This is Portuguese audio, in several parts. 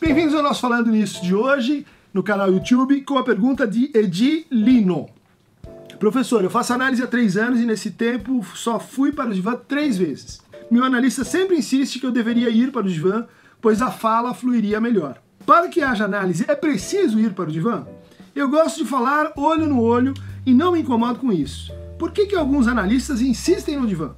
Bem-vindos ao nosso Falando Nisso de hoje, no canal YouTube, com a pergunta de Edi Lino. Professor, eu faço análise há três anos e nesse tempo só fui para o divã três vezes. Meu analista sempre insiste que eu deveria ir para o divã, pois a fala fluiria melhor. Para que haja análise, é preciso ir para o divã? Eu gosto de falar olho no olho e não me incomodo com isso. Por que, que alguns analistas insistem no divã?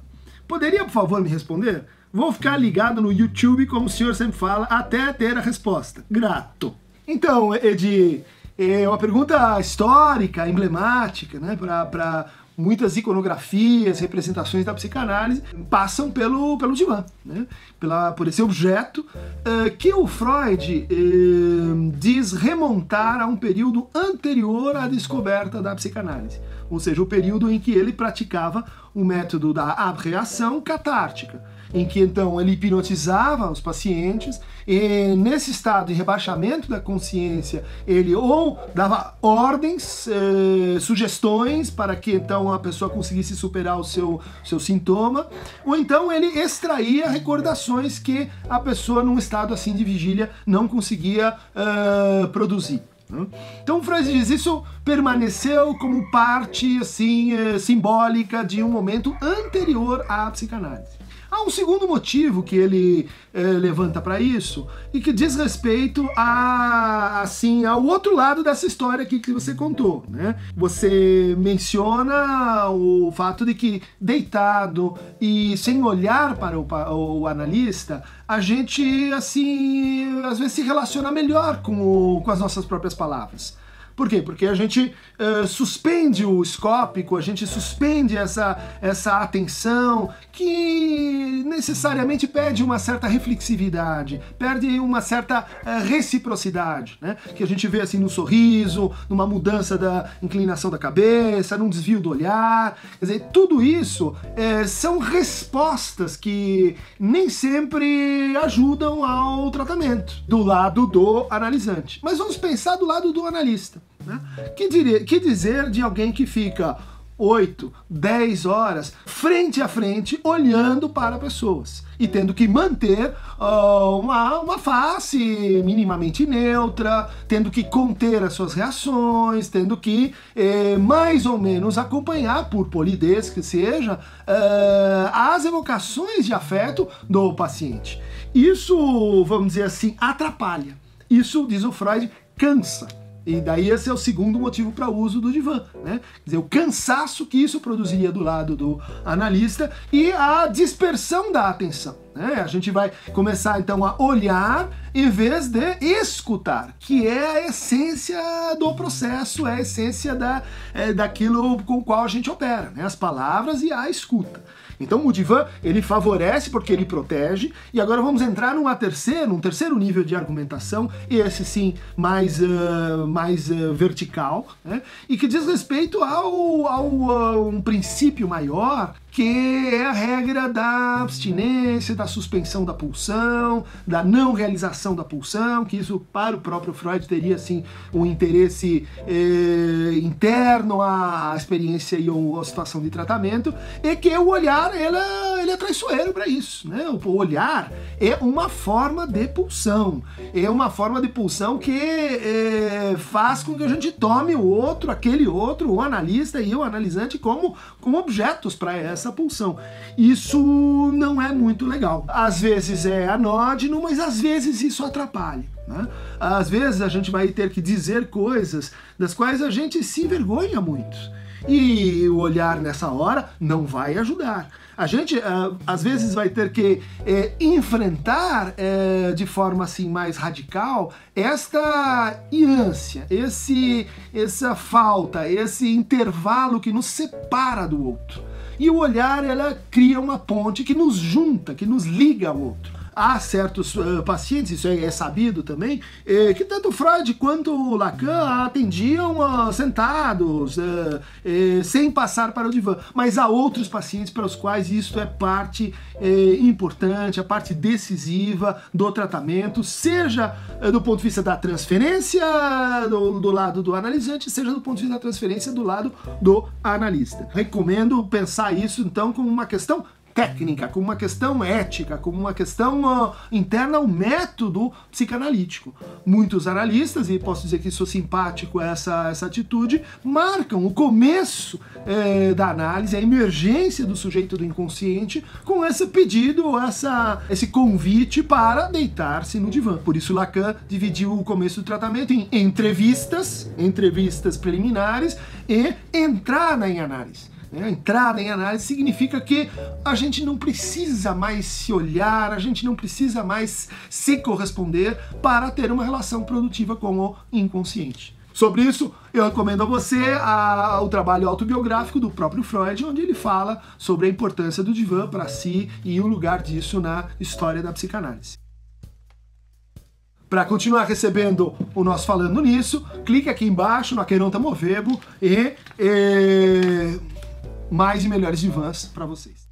Poderia, por favor, me responder? Vou ficar ligado no YouTube, como o senhor sempre fala, até ter a resposta. Grato. Então, Edi, é uma pergunta histórica, emblemática, né, para muitas iconografias, representações da psicanálise passam pelo, pelo divã, né? Pela, por esse objeto uh, que o Freud uh, diz remontar a um período anterior à descoberta da psicanálise, ou seja, o período em que ele praticava o método da abreação catártica em que então ele hipnotizava os pacientes e nesse estado de rebaixamento da consciência ele ou dava ordens, eh, sugestões para que então a pessoa conseguisse superar o seu, seu sintoma, ou então ele extraía recordações que a pessoa num estado assim de vigília não conseguia uh, produzir. Né? Então Freud diz isso permaneceu como parte assim eh, simbólica de um momento anterior à psicanálise. Há um segundo motivo que ele é, levanta para isso e que diz respeito a assim ao outro lado dessa história aqui que você contou, né? Você menciona o fato de que deitado e sem olhar para o, o analista, a gente assim às vezes se relaciona melhor com, o, com as nossas próprias palavras. Por quê? Porque a gente uh, suspende o escópico, a gente suspende essa, essa atenção que necessariamente perde uma certa reflexividade, perde uma certa uh, reciprocidade, né? Que a gente vê assim no sorriso, numa mudança da inclinação da cabeça, num desvio do olhar. Quer dizer, tudo isso uh, são respostas que nem sempre ajudam ao tratamento do lado do analisante. Mas vamos pensar do lado do analista. Né? Que, diria, que dizer de alguém que fica 8, 10 horas frente a frente olhando para pessoas e tendo que manter uh, uma, uma face minimamente neutra, tendo que conter as suas reações, tendo que eh, mais ou menos acompanhar, por polidez que seja, uh, as evocações de afeto do paciente. Isso, vamos dizer assim, atrapalha. Isso, diz o Freud, cansa. E daí esse é o segundo motivo para o uso do divã, né? Quer dizer, o cansaço que isso produziria do lado do analista e a dispersão da atenção. Né? A gente vai começar então a olhar em vez de escutar, que é a essência do processo, é a essência da, é, daquilo com o qual a gente opera, né? as palavras e a escuta. Então o divã ele favorece porque ele protege. E agora vamos entrar numa terceira, num terceiro nível de argumentação, esse sim mais, uh, mais uh, vertical, né? e que diz respeito ao, ao uh, um princípio maior que é a regra da abstinência, da suspensão da pulsão, da não realização da pulsão, que isso para o próprio Freud teria assim um interesse eh, interno à experiência e à situação de tratamento, e que o olhar é traiçoeiro para isso. Né? O olhar é uma forma de pulsão, é uma forma de pulsão que eh, faz com que a gente tome o outro, aquele outro, o analista e o analisante como, como objetos para essa essa pulsão. Isso não é muito legal. Às vezes é anódino, mas às vezes isso atrapalha. Né? Às vezes a gente vai ter que dizer coisas das quais a gente se envergonha muito. E o olhar nessa hora não vai ajudar. A gente uh, às vezes vai ter que eh, enfrentar eh, de forma assim mais radical esta ânsia, esse, essa falta, esse intervalo que nos separa do outro. E o olhar, ela cria uma ponte que nos junta, que nos liga ao outro. Há certos uh, pacientes, isso é, é sabido também, eh, que tanto Freud quanto Lacan atendiam uh, sentados, uh, sem passar para o divã. Mas há outros pacientes para os quais isso é parte importante, a parte decisiva do tratamento, seja do ponto de vista da transferência do, do lado do analisante, seja do ponto de vista da transferência do lado do analista. Recomendo pensar isso então como uma questão técnica, como uma questão ética, como uma questão uh, interna ao método psicanalítico. Muitos analistas, e posso dizer que sou simpático a essa, essa atitude, marcam o começo eh, da análise, a emergência do sujeito do inconsciente com esse pedido, essa, esse convite para deitar-se no divã. Por isso Lacan dividiu o começo do tratamento em entrevistas, entrevistas preliminares e entrada em análise. Né? Entrada em análise significa que a gente não precisa mais se olhar, a gente não precisa mais se corresponder para ter uma relação produtiva com o inconsciente. Sobre isso, eu recomendo a você a, o trabalho autobiográfico do próprio Freud, onde ele fala sobre a importância do divã para si e o lugar disso na história da psicanálise. Para continuar recebendo o nosso Falando Nisso, clique aqui embaixo no Aqueronta Movebo e, e mais e melhores divãs para vocês.